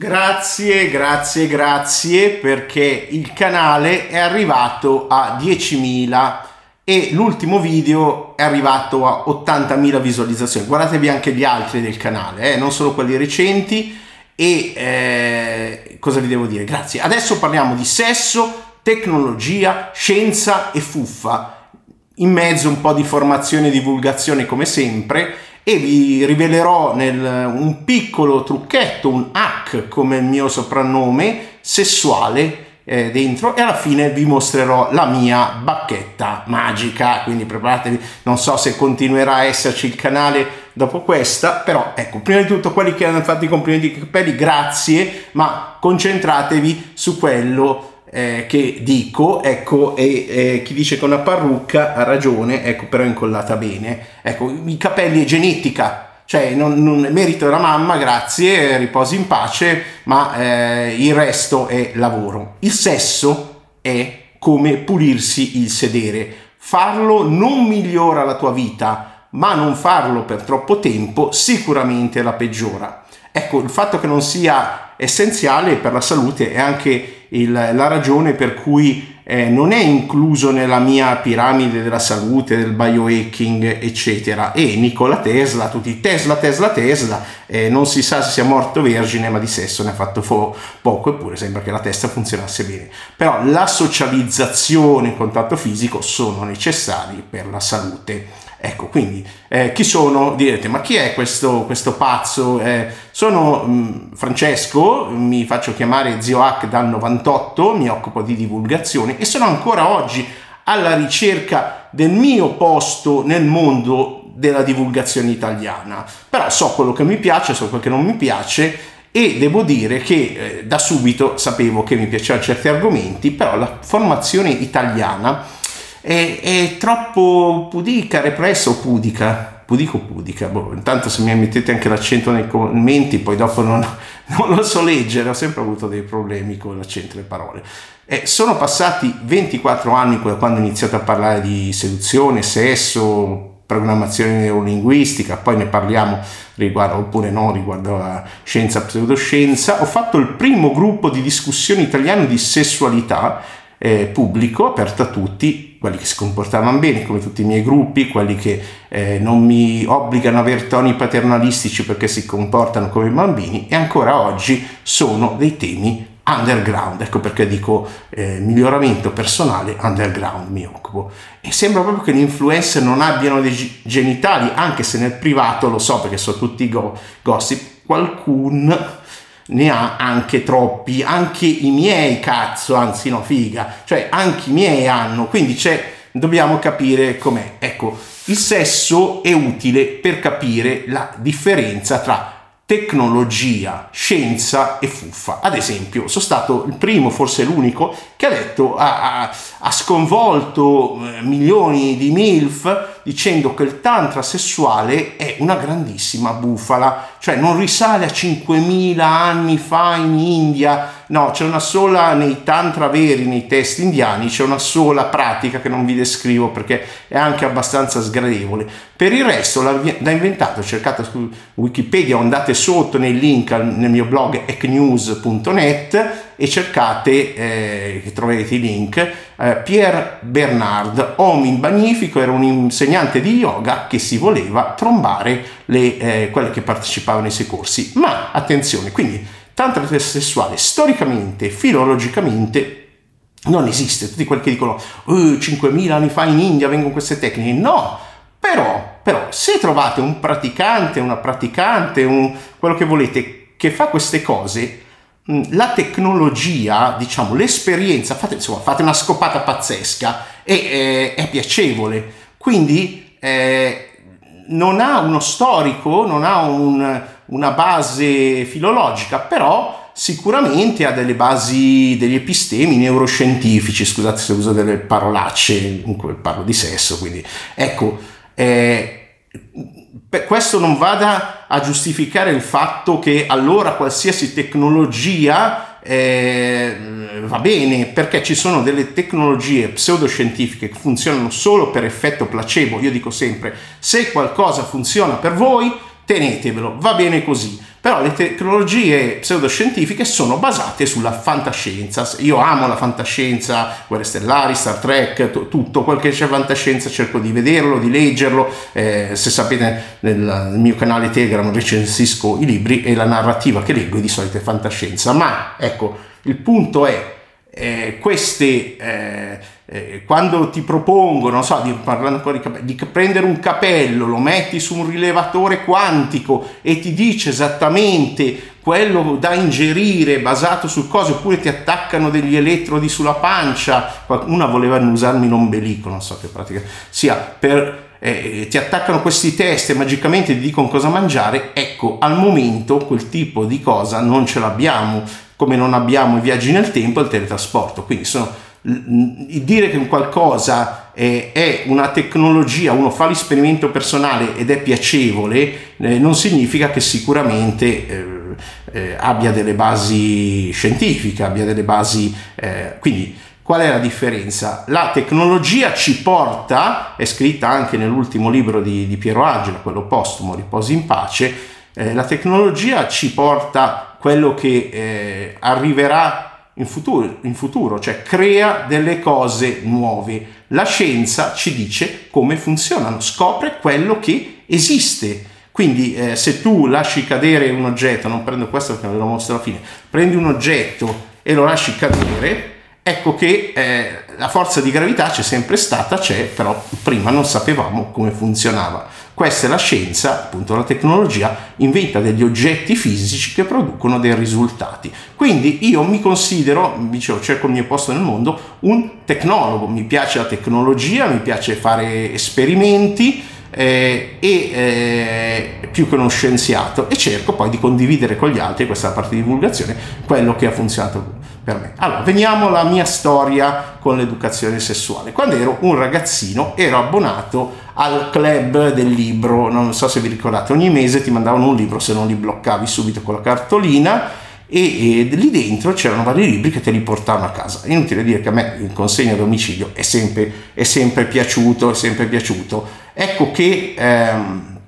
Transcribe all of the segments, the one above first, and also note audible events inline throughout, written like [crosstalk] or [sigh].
Grazie, grazie, grazie perché il canale è arrivato a 10.000 e l'ultimo video è arrivato a 80.000 visualizzazioni. Guardatevi anche gli altri del canale, eh, non solo quelli recenti. E eh, cosa vi devo dire? Grazie. Adesso parliamo di sesso, tecnologia, scienza e fuffa. In mezzo un po' di formazione e divulgazione come sempre e vi rivelerò nel, un piccolo trucchetto, un hack come il mio soprannome sessuale eh, dentro e alla fine vi mostrerò la mia bacchetta magica. Quindi preparatevi. Non so se continuerà a esserci il canale dopo questa però ecco prima di tutto quelli che hanno fatto i complimenti di capelli grazie ma concentratevi su quello eh, che dico, ecco, e eh, chi dice che una parrucca ha ragione, ecco, però incollata bene. Ecco, i capelli è genetica, cioè non, non merito della mamma, grazie, riposi in pace, ma eh, il resto è lavoro. Il sesso è come pulirsi il sedere. Farlo non migliora la tua vita, ma non farlo per troppo tempo sicuramente la peggiora. Ecco, il fatto che non sia essenziale per la salute è anche il, la ragione per cui eh, non è incluso nella mia piramide della salute, del biohacking, eccetera. E Nikola Tesla, tutti Tesla, Tesla, Tesla, eh, non si sa se sia morto vergine, ma di sesso ne ha fatto fo- poco, eppure sembra che la testa funzionasse bene. Però la socializzazione e il contatto fisico sono necessari per la salute. Ecco, quindi eh, chi sono? Direte, ma chi è questo, questo pazzo? Eh, sono mh, mm, Francesco, mi faccio chiamare Zio Hack dal 98, mi occupo di divulgazione e sono ancora oggi alla ricerca del mio posto nel mondo della divulgazione italiana. Però so quello che mi piace, so quello che non mi piace e devo dire che eh, da subito sapevo che mi piacevano certi argomenti, però la formazione italiana è, è troppo pudica, repressa o pudica? Pudico pudica? Boh, intanto se mi mettete anche l'accento nei commenti, poi dopo non, [laughs] non lo so leggere, ho sempre avuto dei problemi con l'accento delle parole. Eh, sono passati 24 anni da quando ho iniziato a parlare di seduzione, sesso, programmazione neurolinguistica, poi ne parliamo riguardo oppure no riguardo la scienza pseudoscienza. Ho fatto il primo gruppo di discussione italiano di sessualità eh, pubblico, aperto a tutti, quelli che si comportavano bene, come tutti i miei gruppi, quelli che eh, non mi obbligano a avere toni paternalistici perché si comportano come bambini e ancora oggi sono dei temi underground, ecco perché dico eh, miglioramento personale underground mi occupo. E sembra proprio che gli influencer non abbiano dei genitali, anche se nel privato lo so perché sono tutti go- gossip, qualcuno ne ha anche troppi, anche i miei cazzo, anzi no figa, cioè anche i miei hanno, quindi c'è, dobbiamo capire com'è. Ecco, il sesso è utile per capire la differenza tra tecnologia, scienza e fuffa. Ad esempio, sono stato il primo, forse l'unico, che ha detto, ha, ha, ha sconvolto eh, milioni di MILF dicendo che il tantra sessuale è una grandissima bufala, cioè non risale a 5.000 anni fa in India, no, c'è una sola nei tantra veri, nei testi indiani, c'è una sola pratica che non vi descrivo perché è anche abbastanza sgradevole. Per il resto l'ha, inventato, cercate su Wikipedia andate sotto nei link nel mio blog ecnews.net e cercate, eh, troverete i link, eh, Pierre Bernard, uomo magnifico, era un insegnante di yoga che si voleva trombare le, eh, quelle che partecipavano ai suoi corsi. Ma attenzione, quindi tantra sessuale storicamente, filologicamente non esiste. Tutti quelli che dicono oh, 5.000 anni fa in India vengono queste tecniche, no. Però, però, se trovate un praticante, una praticante, un, quello che volete, che fa queste cose, la tecnologia, diciamo, l'esperienza, fate, insomma, fate una scopata pazzesca e eh, è piacevole. Quindi eh, non ha uno storico, non ha un, una base filologica, però sicuramente ha delle basi, degli epistemi neuroscientifici, scusate se uso delle parolacce, cui parlo di sesso, quindi ecco, eh, questo non vada a giustificare il fatto che allora qualsiasi tecnologia eh, va bene perché ci sono delle tecnologie pseudoscientifiche che funzionano solo per effetto placebo. Io dico sempre, se qualcosa funziona per voi, tenetevelo, va bene così. Però le tecnologie pseudoscientifiche sono basate sulla fantascienza. Io amo la fantascienza, Guerre Stellari, Star Trek, t- tutto quel che c'è fantascienza cerco di vederlo, di leggerlo. Eh, se sapete nel, mio canale Telegram recensisco i libri e la narrativa che leggo è di solito è fantascienza. Ma ecco, il punto è eh, queste... Eh, eh, quando ti propongono, so, di, parlando di, capelli, di prendere un capello, lo metti su un rilevatore quantico e ti dice esattamente quello da ingerire basato su cose, oppure ti attaccano degli elettrodi sulla pancia, una voleva usarmi l'ombelico, non so che pratica sia, per eh, ti attaccano questi test e magicamente ti dicono cosa mangiare, ecco, al momento quel tipo di cosa non ce l'abbiamo, come non abbiamo i viaggi nel tempo e il teletrasporto, quindi sono dire che un qualcosa è, è, una tecnologia, uno fa l'esperimento personale ed è piacevole, eh, non significa che sicuramente eh, eh, abbia delle basi scientifiche, abbia delle basi... Eh, quindi qual è la differenza? La tecnologia ci porta, è scritta anche nell'ultimo libro di, di Piero Angela, quello postumo, Riposi in pace, eh, la tecnologia ci porta quello che eh, arriverà in futuro, in futuro, cioè crea delle cose nuove. La scienza ci dice come funzionano, scopre quello che esiste. Quindi eh, se tu lasci cadere un oggetto, non prendo questo perché ve lo mostro alla fine, prendi un oggetto e lo lasci cadere, ecco che eh, la forza di gravità c'è sempre stata, c'è, però prima non sapevamo come funzionava. Questa è la scienza, appunto la tecnologia, inventa degli oggetti fisici che producono dei risultati. Quindi io mi considero, dicevo, cerco il mio posto nel mondo, un tecnologo, mi piace la tecnologia, mi piace fare esperimenti, eh, e eh, più che uno scienziato e cerco poi di condividere con gli altri, questa parte di divulgazione, quello che ha funzionato per me. Allora, veniamo alla mia storia con l'educazione sessuale. Quando ero un ragazzino ero abbonato al club del libro, non so se vi ricordate, ogni mese ti mandavano un libro se non li bloccavi subito con la cartolina e, e lì dentro c'erano vari libri che te li portavano a casa. Inutile dire che a me il consegno a domicilio è sempre, è sempre piaciuto, è sempre piaciuto. Ecco che ehm,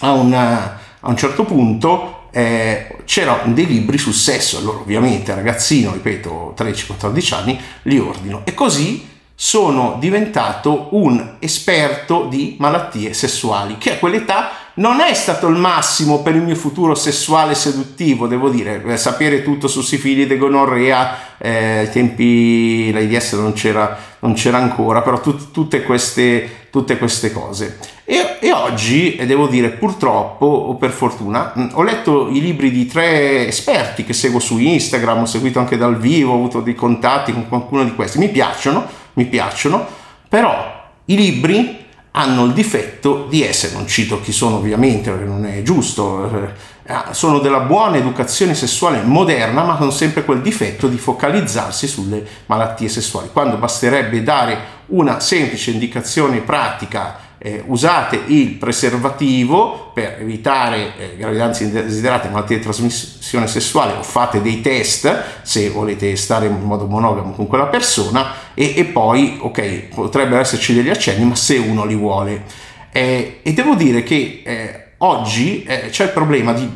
a, una, a un certo punto eh, c'erano dei libri sul sesso, allora ovviamente ragazzino, ripeto, 13-14 anni, li ordino. E così sono diventato un esperto di malattie sessuali, che a quell'età non è stato il massimo per il mio futuro sessuale seduttivo, devo dire, eh, sapere tutto su sifilide, gonorrea, eh, ai tempi l'AIDS non c'era, non c'era ancora, però tut, tutte, queste, tutte queste cose. E, e, oggi, e devo dire purtroppo o per fortuna, ho letto i libri di tre esperti che seguo su Instagram, ho seguito anche dal vivo, ho avuto dei contatti con qualcuno di questi, mi piacciono, mi piacciono, però i libri hanno il difetto di essere, non cito chi sono ovviamente perché non è giusto, eh, sono della buona educazione sessuale moderna, ma con sempre quel difetto di focalizzarsi sulle malattie sessuali, quando basterebbe dare una semplice indicazione pratica eh, usate il preservativo per evitare eh, gravidanze indesiderate, malattie di trasmissione sessuale o fate dei test se volete stare in modo monogamo con quella persona e, e poi, ok, potrebbero esserci degli accenni, ma se uno li vuole. Eh, e devo dire che eh, oggi eh, c'è il problema di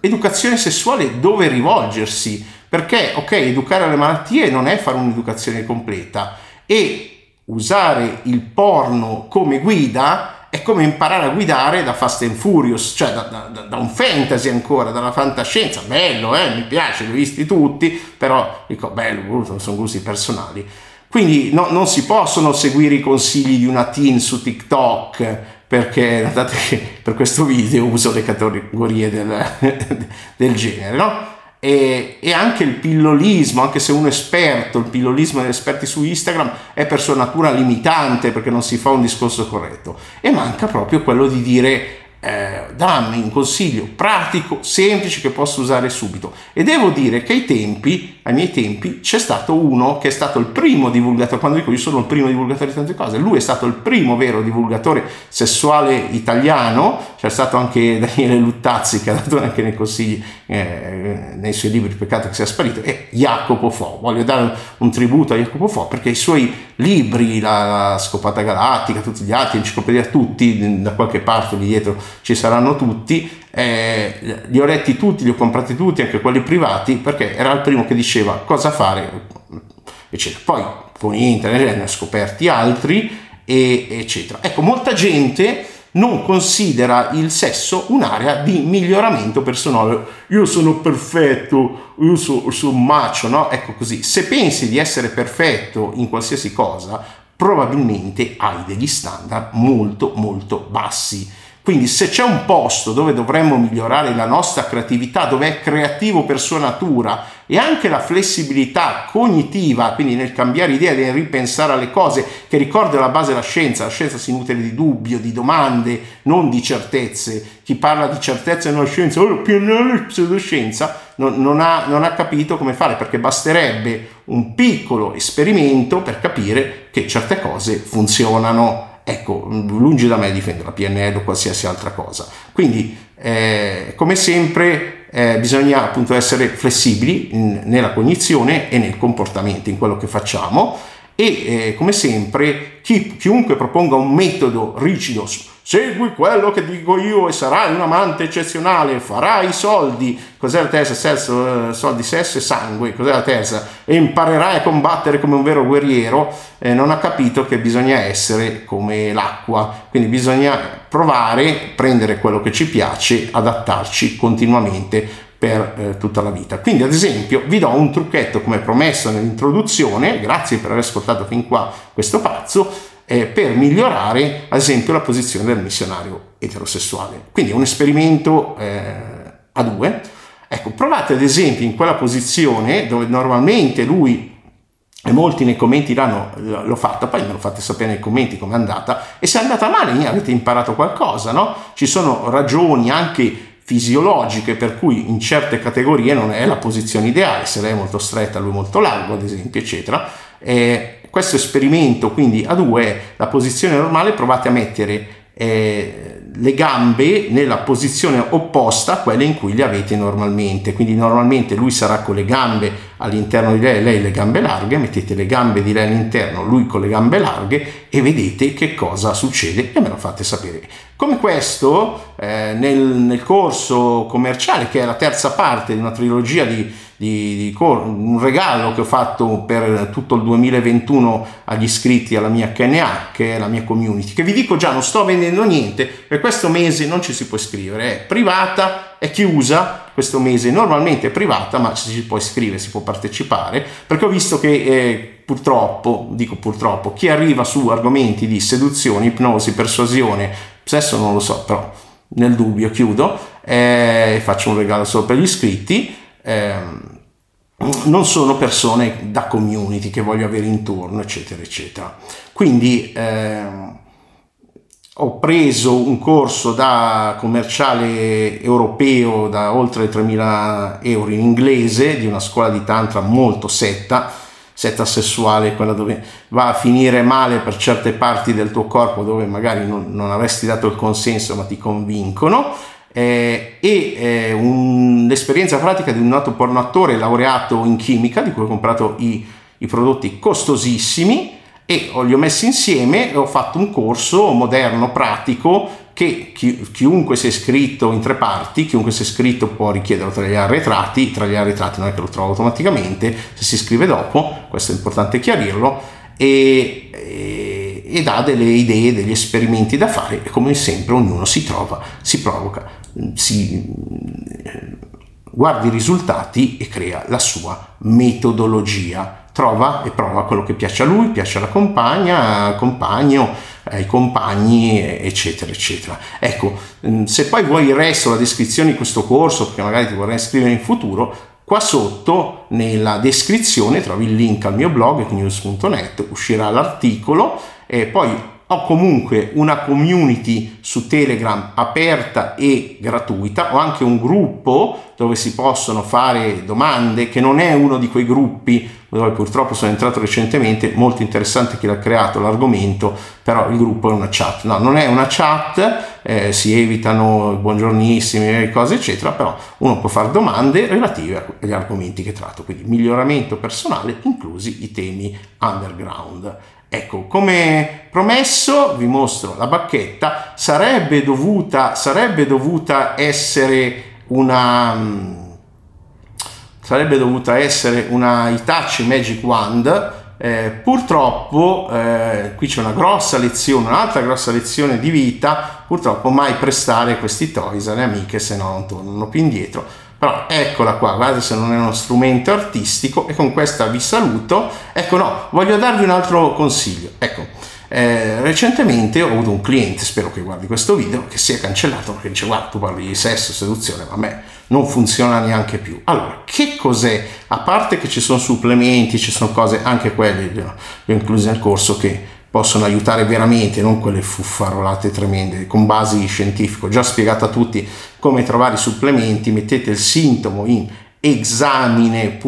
educazione sessuale dove rivolgersi, perché, ok, educare alle malattie non è fare un'educazione completa e usare il porno come guida è come imparare a guidare da Fast and Furious, cioè da, da, da un fantasy ancora, dalla fantascienza. Bello, eh, mi piace, li ho visti tutti, però dico, bello, sono gusti personali. Quindi no, non si possono seguire i consigli di una teen su TikTok perché notate che per questo video uso le categorie del, [laughs] del genere, no? e, e, anche il pillolismo, anche se uno esperto, il pillolismo degli esperti su Instagram è per sua natura limitante perché non si fa un discorso corretto e manca proprio quello di dire eh, dammi un consiglio pratico, semplice che posso usare subito. E devo dire che ai tempi, ai miei tempi, c'è stato uno che è stato il primo divulgatore, quando dico io sono il primo divulgatore di tante cose, lui è stato il primo vero divulgatore sessuale italiano, c'è stato anche [laughs] Daniele Luttazzi che ha dato anche nei consigli, eh, nei suoi libri Peccato che sia sparito, e Jacopo Fo. Voglio dare un tributo a Jacopo Fo perché i suoi libri, la, la Scopata Galattica, tutti gli altri, Enciclopedia Tutti, da qualche parte lì dietro ci saranno tutti, eh, li ho letti tutti, li ho comprati tutti, anche quelli privati, perché era il primo che diceva cosa fare, eccetera. Poi con internet ne ho scoperti altri, e, eccetera. Ecco, molta gente non considera il sesso un'area di miglioramento personale. Io sono perfetto, io sono, sono macio, no? Ecco così. Se pensi di essere perfetto in qualsiasi cosa, probabilmente hai degli standard molto molto bassi. Quindi se c'è un posto dove dovremmo migliorare la nostra creatività, dove è creativo per sua natura e anche la flessibilità cognitiva, quindi nel cambiare idea, nel ripensare alle cose, che ricorda la base della scienza, la scienza si nutre di dubbio, di domande, non di certezze. Chi parla di certezze nella scienza, oh, PNL pseudoscienza, non, non, ha, non ha capito come fare, perché basterebbe un piccolo esperimento per capire che certe cose funzionano. Ecco, lungi da me difendere la PNL o qualsiasi altra cosa. Quindi, eh, come sempre, eh, bisogna appunto essere flessibili in, nella cognizione e nel comportamento, in quello che facciamo e eh, come sempre chi, chiunque proponga un metodo rigido segui quello che dico io e sarai un amante eccezionale, farai soldi, cos'è la terza? Sesso, eh, soldi, sesso e sangue, cos'è la terza? E imparerai a combattere come un vero guerriero, eh, non ha capito che bisogna essere come l'acqua, quindi bisogna provare, prendere quello che ci piace, adattarci continuamente per eh, tutta la vita. Quindi ad esempio vi do un trucchetto come promesso nell'introduzione, grazie per aver ascoltato fin qua questo pazzo, eh, per migliorare ad esempio la posizione del missionario eterosessuale. Quindi è un esperimento eh, a due. Ecco, provate ad esempio in quella posizione dove normalmente lui e molti nei commenti l'hanno l'ho fatta, poi me lo fate sapere nei commenti com'è andata e se è andata male avete imparato qualcosa, no? Ci sono ragioni anche fisiologiche per cui in certe categorie non è la posizione ideale, se lei è molto stretta, lui molto largo, ad esempio, eccetera. E questo esperimento quindi a due la posizione normale, provate a mettere eh, le gambe nella posizione opposta a quelle in cui le avete normalmente. Quindi normalmente lui sarà con le gambe all'interno di lei, lei le gambe larghe, mettete le gambe di lei all'interno, lui con le gambe larghe e vedete che cosa succede e me lo fate sapere. Come questo eh, nel, nel corso commerciale, che è la terza parte di una trilogia di di, di un regalo che ho fatto per tutto il 2021 agli iscritti alla mia KNA, che è la mia community, che vi dico già non sto vendendo niente, per questo mese non ci si può iscrivere, è privata, è chiusa, questo mese normalmente è privata, ma ci si può iscrivere, si può partecipare, perché ho visto che eh, purtroppo, dico purtroppo, chi arriva su argomenti di seduzione, ipnosi, persuasione, sesso non lo so, però nel dubbio chiudo, eh, faccio un regalo solo per gli iscritti, eh, non sono persone da community che voglio avere intorno, eccetera, eccetera. Quindi eh, ho preso un corso da commerciale europeo da oltre 3.000 euro in inglese di una scuola di tantra molto setta, setta sessuale, quella dove va a finire male per certe parti del tuo corpo dove magari non, non avresti dato il consenso ma ti convincono eh, e eh, un, l'esperienza pratica di un noto pornoattore laureato in chimica di cui ho comprato i, i prodotti costosissimi e li ho messi insieme e ho fatto un corso moderno, pratico, che chi, chiunque si è iscritto in tre parti, chiunque si è iscritto può richiederlo tra gli arretrati, tra gli arretrati non è che lo trovo automaticamente, se si iscrive dopo, questo è importante chiarirlo, e, e, ed ha delle idee, degli esperimenti da fare e come sempre ognuno si trova, si provoca si guarda i risultati e crea la sua metodologia. Trova e prova quello che piace a lui, piace alla compagna, compagno, ai compagni, eccetera, eccetera. Ecco, mm, se poi vuoi il resto, la descrizione di questo corso, perché magari ti vorrei iscrivere in futuro, qua sotto nella descrizione trovi il link al mio blog, news.net, uscirà l'articolo e poi ho comunque una community su Telegram aperta e gratuita, ho anche un gruppo dove si possono fare domande, che non è uno di quei gruppi dove purtroppo sono entrato recentemente, molto interessante chi l'ha creato l'argomento, però il gruppo è una chat. No, non è una chat, eh, si evitano buongiornissimi, cose eccetera, però uno può fare domande relative agli argomenti che tratto, quindi miglioramento personale, inclusi i temi underground. Ecco, come promesso, vi mostro la bacchetta, sarebbe dovuta, sarebbe dovuta essere una mm, sarebbe dovuta essere una Itachi Magic Wand. Eh, purtroppo eh, qui c'è una grossa lezione, un'altra grossa lezione di vita, purtroppo mai prestare questi toys alle amiche se no non tornano più indietro. Però eccola qua, guardate se non è uno strumento artistico e con questa vi saluto. Ecco no, voglio darvi un altro consiglio. Ecco, eh, recentemente ho avuto un cliente, spero che guardi questo video, che si è cancellato perché dice guarda tu parli di sesso, seduzione, ma a me non funziona neanche più. Allora, che cos'è? A parte che ci sono supplementi, ci sono cose, anche quelle le ho incluse nel corso, che possono aiutare veramente, non quelle fuffarolate tremende, con basi scientifiche. Ho già spiegato a tutti come trovare i supplementi, mettete il sintomo in examine.com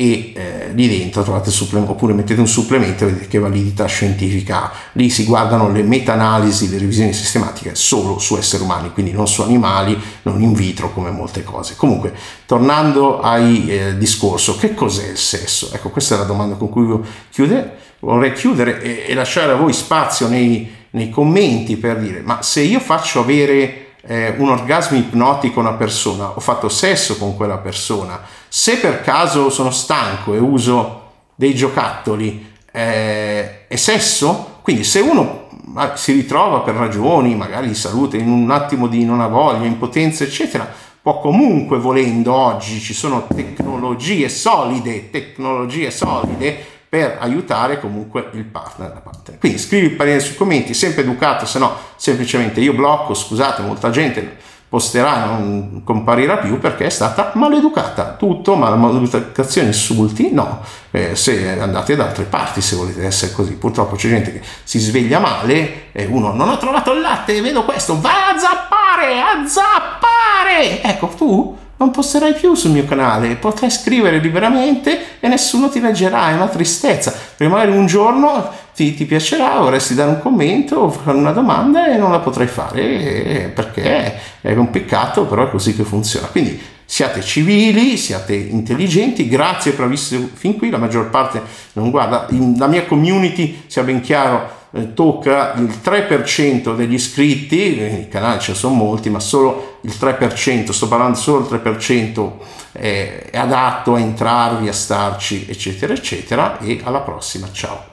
e eh, lì dentro trovate il supplemento oppure mettete un supplemento e vedete che validità scientifica ha. Lì si guardano le meta-analisi, le revisioni sistematiche solo su esseri umani, quindi non su animali, non in vitro come molte cose. Comunque, tornando al eh, discorso, che cos'è il sesso? Ecco, questa è la domanda con cui chiude, vorrei chiudere e, e lasciare a voi spazio nei, nei commenti per dire, ma se io faccio avere eh, un orgasmo ipnotico a una persona, ho fatto sesso con quella persona, se per caso sono stanco e uso dei giocattoli, eh, è sesso? Quindi se uno si ritrova per ragioni magari di salute, in un attimo di non ha voglia, impotenza, eccetera, può comunque volendo oggi ci sono tecnologie solide, tecnologie solide per aiutare comunque il partner. La partner. Quindi scrivi il parere sui commenti, sempre educato, se no semplicemente io blocco, scusate, molta gente posterà, non comparirà più perché è stata maleducata. Tutto, ma la maleducazione insulti, no. Eh, se andate da altre parti se volete essere così. Purtroppo c'è gente che si sveglia male e uno non ho trovato il latte, vedo questo, va a zappare, a zappare! Ecco, tu non posterai più sul mio canale, potrai scrivere liberamente e nessuno ti leggerà, è una tristezza, perché magari un giorno ti, ti piacerà, vorresti dare un commento o fare una domanda e non la potrai fare perché è un peccato, però è così che funziona. Quindi siate civili, siate intelligenti, grazie per aver visto fin qui, la maggior parte non guarda, la mia community, sia ben chiaro, tocca il 3% degli iscritti, i canali ce ne sono molti, ma solo il 3%, sto parlando solo il 3% è, è adatto a entrarvi, a starci, eccetera, eccetera, e alla prossima, ciao.